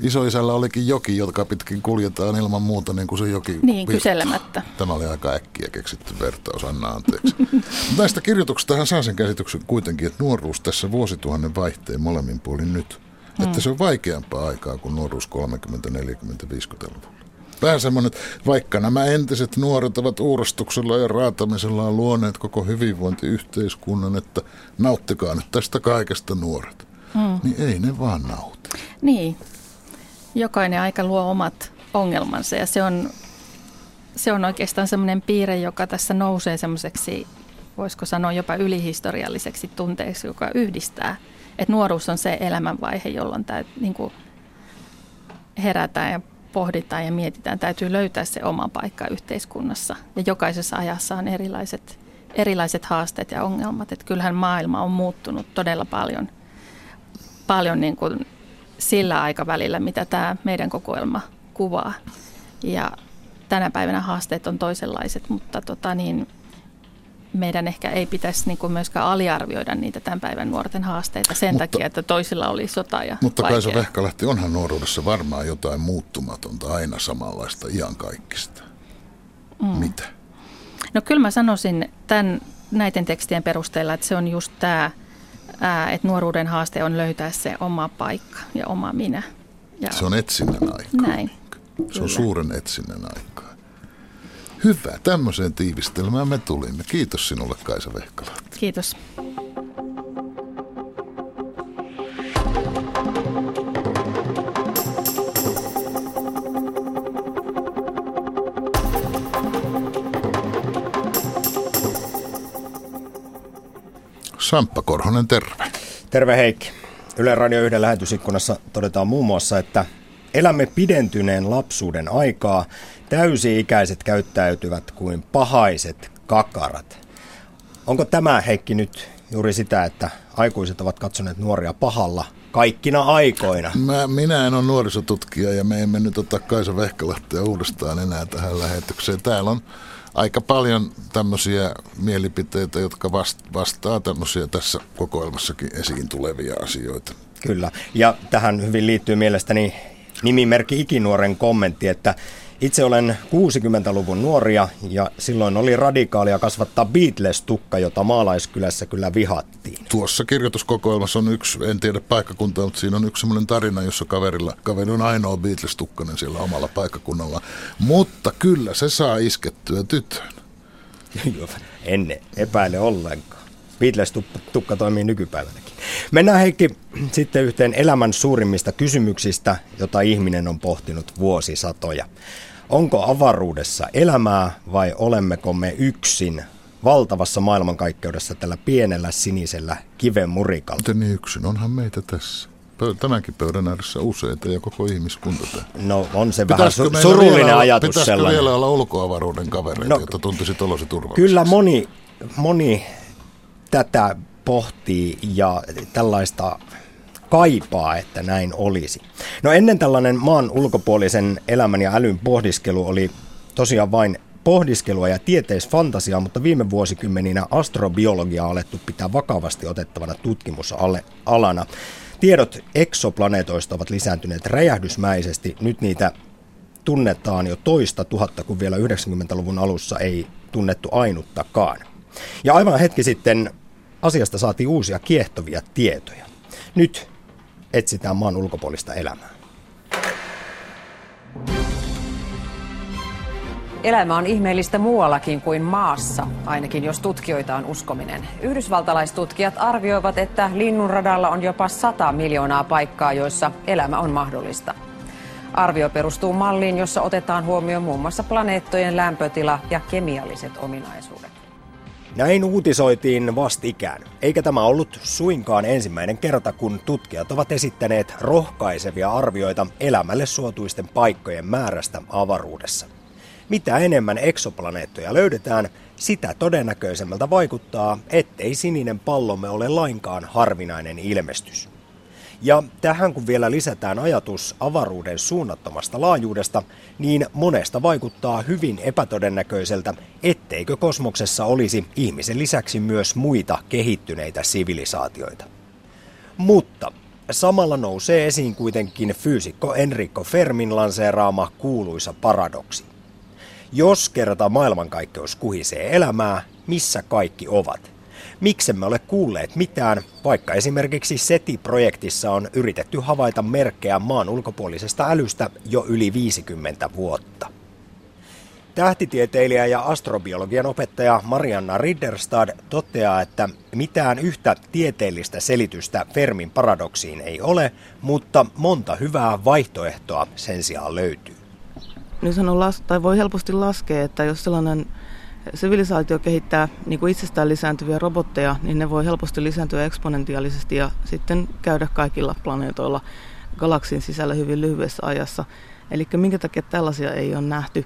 isoisällä olikin joki, joka pitkin kuljetaan ilman muuta niin kuin se joki Niin, virtaa. kyselemättä. Tämä oli aika äkkiä keksitty vertaus, anna anteeksi. Näistä kirjoituksista hän saa sen käsityksen kuitenkin, että nuoruus tässä vuosituhannen vaihteen molemmin puolin nyt. Mm. Että se on vaikeampaa aikaa kuin nuoruus 30, 40, 50-luvulla. Vähän semmoinen, että vaikka nämä entiset nuoret ovat uurastuksella ja raatamisellaan luoneet koko hyvinvointiyhteiskunnan, että nauttikaa nyt tästä kaikesta nuoret, Mm. niin ei ne vaan nauti. Niin. Jokainen aika luo omat ongelmansa ja se on, se on oikeastaan semmoinen piirre, joka tässä nousee semmoiseksi, voisiko sanoa jopa ylihistorialliseksi tunteeksi, joka yhdistää. Että nuoruus on se elämänvaihe, jolloin tämä niin kuin herätään ja pohditaan ja mietitään. Täytyy löytää se oma paikka yhteiskunnassa ja jokaisessa ajassa on erilaiset, erilaiset haasteet ja ongelmat. Että kyllähän maailma on muuttunut todella paljon, paljon niin kuin sillä aikavälillä, mitä tämä meidän kokoelma kuvaa. Ja tänä päivänä haasteet on toisenlaiset, mutta tota niin, meidän ehkä ei pitäisi niin kuin myöskään aliarvioida niitä tämän päivän nuorten haasteita sen Mutta- takia, että toisilla oli sota ja Mutta vaikea. Kaisa Vehkalahti, onhan nuoruudessa varmaan jotain muuttumatonta, aina samanlaista iankaikkista. Mm. Mitä? No kyllä mä sanoisin tämän, näiden tekstien perusteella, että se on just tämä, ää, että nuoruuden haaste on löytää se oma paikka ja oma minä. Ja Se on etsinnän aika. näin. Se on Kyllä. suuren etsinnän aikaa. Hyvä, tämmöiseen tiivistelmään me tulimme. Kiitos sinulle Kaisa Vehkalahti. Kiitos. Samppa Korhonen, terve. Terve Heikki. Yle Radio 1 lähetysikkunassa todetaan muun muassa, että elämme pidentyneen lapsuuden aikaa. Täysi-ikäiset käyttäytyvät kuin pahaiset kakarat. Onko tämä Heikki nyt juuri sitä, että aikuiset ovat katsoneet nuoria pahalla kaikkina aikoina? Mä, minä en ole nuorisotutkija ja me emme nyt ota Kaisa Vehkalahtia uudestaan enää tähän lähetykseen. Täällä on aika paljon tämmöisiä mielipiteitä, jotka vast, vastaa tämmöisiä tässä kokoelmassakin esiin tulevia asioita. Kyllä. Ja tähän hyvin liittyy mielestäni nimimerkki Ikinuoren kommentti, että itse olen 60-luvun nuoria ja silloin oli radikaalia kasvattaa Beatles-tukka, jota maalaiskylässä kyllä vihattiin. Tuossa kirjoituskokoelmassa on yksi, en tiedä paikkakuntaa, mutta siinä on yksi semmoinen tarina, jossa kaverilla, kaveri on ainoa Beatles-tukkanen siellä omalla paikkakunnalla. Mutta kyllä se saa iskettyä tytön. En epäile ollenkaan. Beatles-tukka toimii nykypäivänäkin. Mennään Heikki sitten yhteen elämän suurimmista kysymyksistä, jota ihminen on pohtinut vuosisatoja. Onko avaruudessa elämää vai olemmeko me yksin valtavassa maailmankaikkeudessa tällä pienellä sinisellä kiven murikalla? Miten niin yksin? Onhan meitä tässä. Tämänkin pöydän ääressä useita ja koko ihmiskunta täällä. No on se Pitäisikö vähän su- surullinen vielä ajatus Pitäisikö sellainen. vielä olla ulkoavaruuden kavereita, No, jotta tuntisit olosi turvalliseksi? Kyllä moni, moni tätä pohtii ja tällaista kaipaa, että näin olisi. No ennen tällainen maan ulkopuolisen elämän ja älyn pohdiskelu oli tosiaan vain pohdiskelua ja tieteisfantasiaa, mutta viime vuosikymmeninä astrobiologiaa on alettu pitää vakavasti otettavana tutkimusalana. Tiedot eksoplaneetoista ovat lisääntyneet räjähdysmäisesti. Nyt niitä tunnetaan jo toista tuhatta, kun vielä 90-luvun alussa ei tunnettu ainuttakaan. Ja aivan hetki sitten asiasta saatiin uusia kiehtovia tietoja. Nyt etsitään maan ulkopuolista elämää. Elämä on ihmeellistä muuallakin kuin maassa, ainakin jos tutkijoita on uskominen. Yhdysvaltalaistutkijat arvioivat, että linnunradalla on jopa 100 miljoonaa paikkaa, joissa elämä on mahdollista. Arvio perustuu malliin, jossa otetaan huomioon muun muassa planeettojen lämpötila ja kemialliset ominaisuudet. Näin uutisoitiin vastikään. Eikä tämä ollut suinkaan ensimmäinen kerta, kun tutkijat ovat esittäneet rohkaisevia arvioita elämälle suotuisten paikkojen määrästä avaruudessa. Mitä enemmän eksoplaneettoja löydetään, sitä todennäköisemmältä vaikuttaa, ettei sininen pallomme ole lainkaan harvinainen ilmestys. Ja tähän kun vielä lisätään ajatus avaruuden suunnattomasta laajuudesta, niin monesta vaikuttaa hyvin epätodennäköiseltä, etteikö kosmoksessa olisi ihmisen lisäksi myös muita kehittyneitä sivilisaatioita. Mutta samalla nousee esiin kuitenkin fyysikko Enrico Fermin lanseeraama kuuluisa paradoksi. Jos kerta maailmankaikkeus kuhisee elämää, missä kaikki ovat? Miksemme ole kuulleet mitään, vaikka esimerkiksi SETI-projektissa on yritetty havaita merkkejä maan ulkopuolisesta älystä jo yli 50 vuotta. Tähtitieteilijä ja astrobiologian opettaja Marianna Ridderstad toteaa, että mitään yhtä tieteellistä selitystä Fermin paradoksiin ei ole, mutta monta hyvää vaihtoehtoa sen sijaan löytyy. Niin on las- tai voi helposti laskea, että jos sellainen sivilisaatio kehittää niin kuin itsestään lisääntyviä robotteja, niin ne voi helposti lisääntyä eksponentiaalisesti ja sitten käydä kaikilla planeetoilla galaksin sisällä hyvin lyhyessä ajassa. Eli minkä takia tällaisia ei ole nähty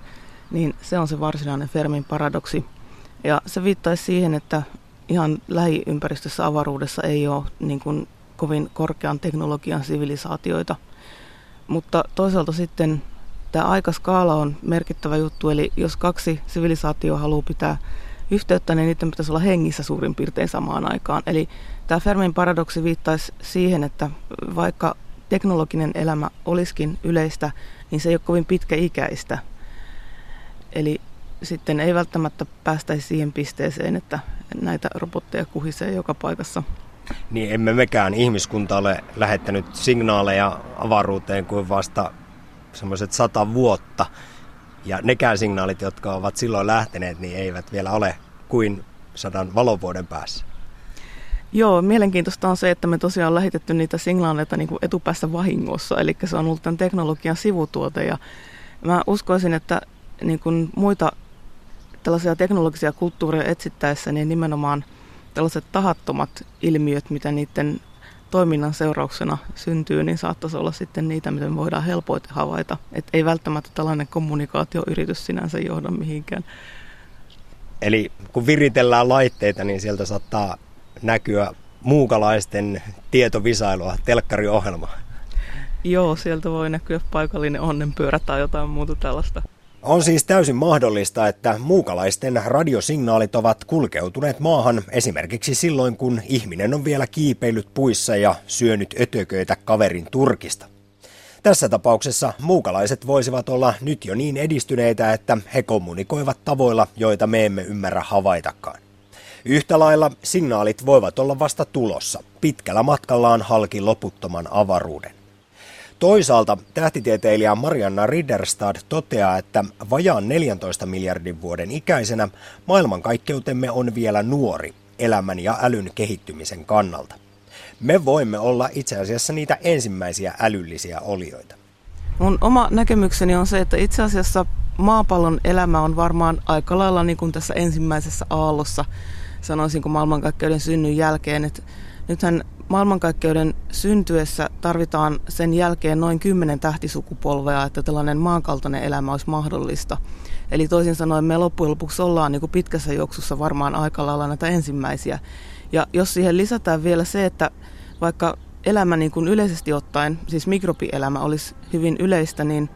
niin se on se varsinainen Fermin paradoksi. Ja se viittaisi siihen, että ihan lähiympäristössä avaruudessa ei ole niin kuin kovin korkean teknologian sivilisaatioita. Mutta toisaalta sitten tämä aikaskaala on merkittävä juttu, eli jos kaksi sivilisaatioa haluaa pitää yhteyttä, niin niiden pitäisi olla hengissä suurin piirtein samaan aikaan. Eli tämä Fermin paradoksi viittaisi siihen, että vaikka teknologinen elämä olisikin yleistä, niin se ei ole kovin pitkäikäistä. Eli sitten ei välttämättä päästäisi siihen pisteeseen, että näitä robotteja kuhisee joka paikassa. Niin emme mekään ihmiskunta ole lähettänyt signaaleja avaruuteen kuin vasta semmoiset sata vuotta. Ja nekään signaalit, jotka ovat silloin lähteneet, niin eivät vielä ole kuin sadan valovuoden päässä. Joo, mielenkiintoista on se, että me tosiaan on lähetetty niitä signaaleita niin etupäässä vahingossa, eli se on ollut tämän teknologian sivutuote. Ja mä uskoisin, että niin kuin muita tällaisia teknologisia kulttuureja etsittäessä, niin nimenomaan tällaiset tahattomat ilmiöt, mitä niiden toiminnan seurauksena syntyy, niin saattaisi olla sitten niitä, mitä me voidaan helpoiten havaita. Et ei välttämättä tällainen kommunikaatioyritys sinänsä johda mihinkään. Eli kun viritellään laitteita, niin sieltä saattaa näkyä muukalaisten tietovisailua, telkkariohjelma. Joo, sieltä voi näkyä paikallinen onnenpyörä tai jotain muuta tällaista. On siis täysin mahdollista, että muukalaisten radiosignaalit ovat kulkeutuneet maahan esimerkiksi silloin, kun ihminen on vielä kiipeillyt puissa ja syönyt ötököitä kaverin turkista. Tässä tapauksessa muukalaiset voisivat olla nyt jo niin edistyneitä, että he kommunikoivat tavoilla, joita me emme ymmärrä havaitakaan. Yhtä lailla signaalit voivat olla vasta tulossa, pitkällä matkallaan halki loputtoman avaruuden. Toisaalta tähtitieteilijä Marianna Ridderstad toteaa, että vajaan 14 miljardin vuoden ikäisenä maailmankaikkeutemme on vielä nuori elämän ja älyn kehittymisen kannalta. Me voimme olla itse asiassa niitä ensimmäisiä älyllisiä olioita. Mun oma näkemykseni on se, että itse asiassa maapallon elämä on varmaan aika lailla niin kuin tässä ensimmäisessä aallossa, sanoisinko maailmankaikkeuden synnyn jälkeen, että nythän maailmankaikkeuden syntyessä tarvitaan sen jälkeen noin kymmenen tähtisukupolvea, että tällainen maankaltainen elämä olisi mahdollista. Eli toisin sanoen me loppujen lopuksi ollaan niin kuin pitkässä juoksussa varmaan aika lailla näitä ensimmäisiä. Ja jos siihen lisätään vielä se, että vaikka elämä niin kuin yleisesti ottaen, siis mikrobielämä olisi hyvin yleistä, niin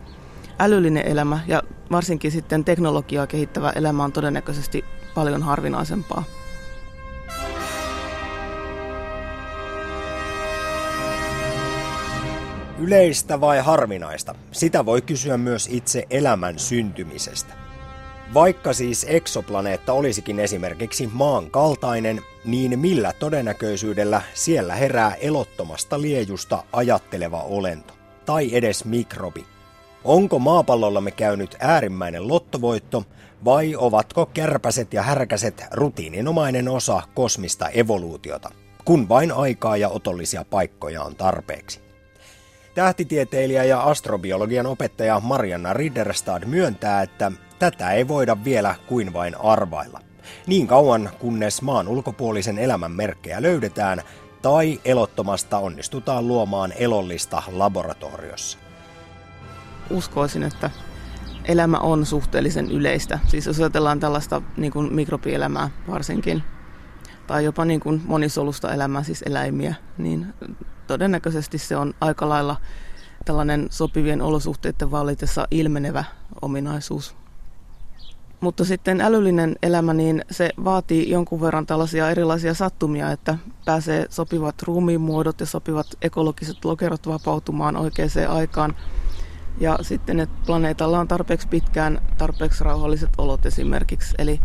älyllinen elämä ja varsinkin sitten teknologiaa kehittävä elämä on todennäköisesti paljon harvinaisempaa. Yleistä vai harvinaista? Sitä voi kysyä myös itse elämän syntymisestä. Vaikka siis eksoplaneetta olisikin esimerkiksi maan kaltainen, niin millä todennäköisyydellä siellä herää elottomasta liejusta ajatteleva olento, tai edes mikrobi? Onko maapallollamme käynyt äärimmäinen lottovoitto, vai ovatko kärpäset ja härkäset rutiininomainen osa kosmista evoluutiota, kun vain aikaa ja otollisia paikkoja on tarpeeksi? Tähtitieteilijä ja astrobiologian opettaja Marianna Ridderstad myöntää, että tätä ei voida vielä kuin vain arvailla. Niin kauan kunnes maan ulkopuolisen elämän merkkejä löydetään tai elottomasta onnistutaan luomaan elollista laboratoriossa. Uskoisin, että elämä on suhteellisen yleistä. Siis jos ajatellaan tällaista niin kuin mikrobielämää varsinkin, tai jopa niin kuin monisolusta elämää, siis eläimiä, niin todennäköisesti se on aika lailla tällainen sopivien olosuhteiden vallitessa ilmenevä ominaisuus. Mutta sitten älyllinen elämä, niin se vaatii jonkun verran tällaisia erilaisia sattumia, että pääsee sopivat ruumiinmuodot ja sopivat ekologiset lokerot vapautumaan oikeaan aikaan. Ja sitten, että planeetalla on tarpeeksi pitkään tarpeeksi rauhalliset olot esimerkiksi. Eli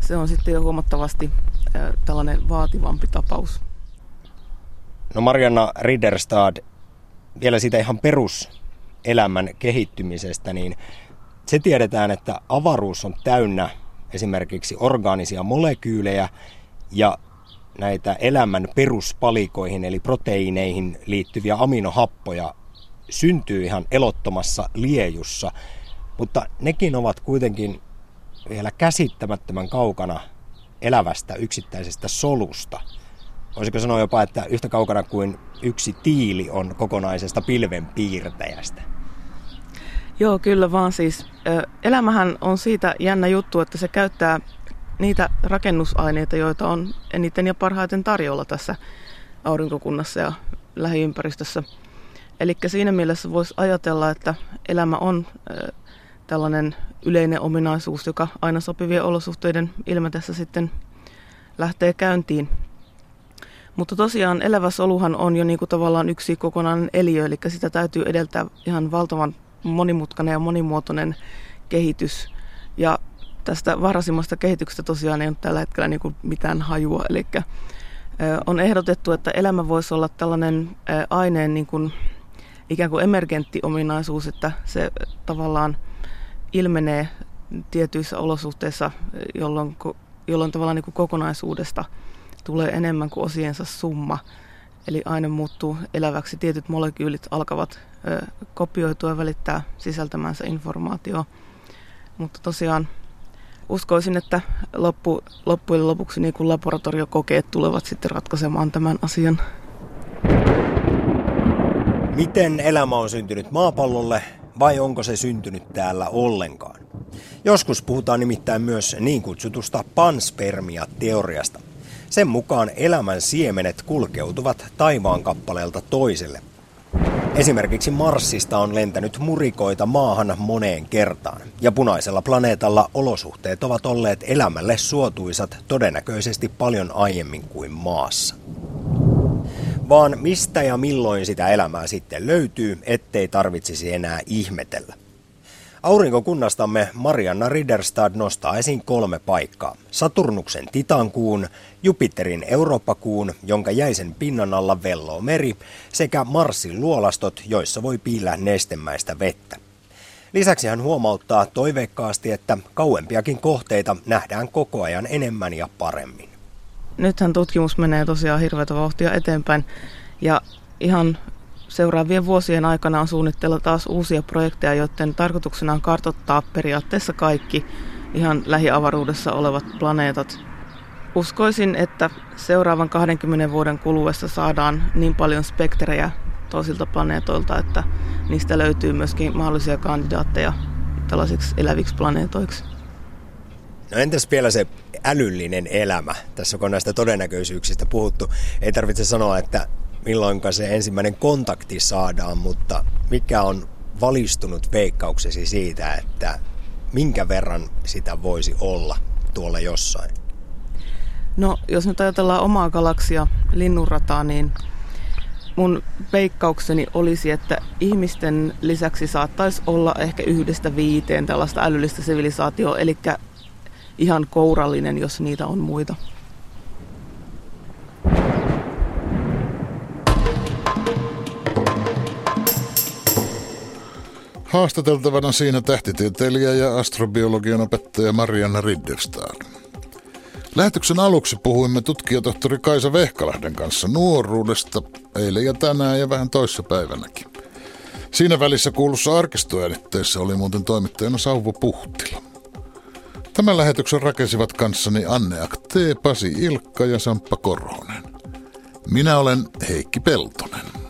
se on sitten jo huomattavasti tällainen vaativampi tapaus. No Marianna Ridderstad, vielä siitä ihan peruselämän kehittymisestä, niin se tiedetään, että avaruus on täynnä esimerkiksi orgaanisia molekyylejä ja näitä elämän peruspalikoihin eli proteiineihin liittyviä aminohappoja syntyy ihan elottomassa liejussa, mutta nekin ovat kuitenkin vielä käsittämättömän kaukana elävästä yksittäisestä solusta. Voisiko sanoa jopa, että yhtä kaukana kuin yksi tiili on kokonaisesta pilvenpiirtäjästä? Joo, kyllä vaan siis. Elämähän on siitä jännä juttu, että se käyttää niitä rakennusaineita, joita on eniten ja parhaiten tarjolla tässä aurinkokunnassa ja lähiympäristössä. Eli siinä mielessä voisi ajatella, että elämä on tällainen yleinen ominaisuus, joka aina sopivien olosuhteiden ilmetessä sitten lähtee käyntiin. Mutta tosiaan elävä soluhan on jo niin kuin tavallaan yksi kokonainen eliö, eli sitä täytyy edeltää ihan valtavan monimutkainen ja monimuotoinen kehitys. Ja tästä varhaisimmasta kehityksestä tosiaan ei ole tällä hetkellä niin kuin mitään hajua. Eli on ehdotettu, että elämä voisi olla tällainen aineen niin kuin, ikään kuin emergentti ominaisuus, että se tavallaan ilmenee tietyissä olosuhteissa, jolloin, jolloin tavallaan niin kuin kokonaisuudesta tulee enemmän kuin osiensa summa. Eli aine muuttuu eläväksi, tietyt molekyylit alkavat ö, kopioitua ja välittää sisältämänsä informaatio. Mutta tosiaan uskoisin, että loppu, loppujen lopuksi niin kuin laboratoriokokeet tulevat sitten ratkaisemaan tämän asian. Miten elämä on syntynyt maapallolle vai onko se syntynyt täällä ollenkaan? Joskus puhutaan nimittäin myös niin kutsutusta panspermia-teoriasta. Sen mukaan elämän siemenet kulkeutuvat taivaan kappaleelta toiselle. Esimerkiksi Marsista on lentänyt murikoita maahan moneen kertaan, ja punaisella planeetalla olosuhteet ovat olleet elämälle suotuisat todennäköisesti paljon aiemmin kuin maassa. Vaan mistä ja milloin sitä elämää sitten löytyy, ettei tarvitsisi enää ihmetellä. Aurinkokunnastamme Marianna Ridderstad nostaa esiin kolme paikkaa. Saturnuksen Titankuun, Jupiterin Eurooppakuun, jonka jäisen pinnan alla velloo meri, sekä Marsin luolastot, joissa voi piillä nestemäistä vettä. Lisäksi hän huomauttaa toiveikkaasti, että kauempiakin kohteita nähdään koko ajan enemmän ja paremmin. Nythän tutkimus menee tosiaan hirveätä vauhtia eteenpäin ja ihan Seuraavien vuosien aikana on suunnitteilla taas uusia projekteja, joiden tarkoituksena on kartoittaa periaatteessa kaikki ihan lähiavaruudessa olevat planeetat. Uskoisin, että seuraavan 20 vuoden kuluessa saadaan niin paljon spektrejä toisilta planeetoilta, että niistä löytyy myöskin mahdollisia kandidaatteja tällaisiksi eläviksi planeetoiksi. No entäs vielä se älyllinen elämä? Tässä on näistä todennäköisyyksistä puhuttu, ei tarvitse sanoa, että milloin se ensimmäinen kontakti saadaan, mutta mikä on valistunut veikkauksesi siitä, että minkä verran sitä voisi olla tuolla jossain? No, jos nyt ajatellaan omaa galaksia, linnunrataa, niin mun veikkaukseni olisi, että ihmisten lisäksi saattaisi olla ehkä yhdestä viiteen tällaista älyllistä sivilisaatioa, eli ihan kourallinen, jos niitä on muita. Haastateltavana siinä tähtitieteilijä ja astrobiologian opettaja Marianna Ridderstad. Lähetyksen aluksi puhuimme tutkijatohtori Kaisa Vehkalahden kanssa nuoruudesta eilen ja tänään ja vähän toissa päivänäkin. Siinä välissä kuulussa arkistoäänitteessä oli muuten toimittajana Sauvo Puhtila. Tämän lähetyksen rakensivat kanssani Anne Akte, Pasi Ilkka ja Samppa Korhonen. Minä olen Heikki Peltonen.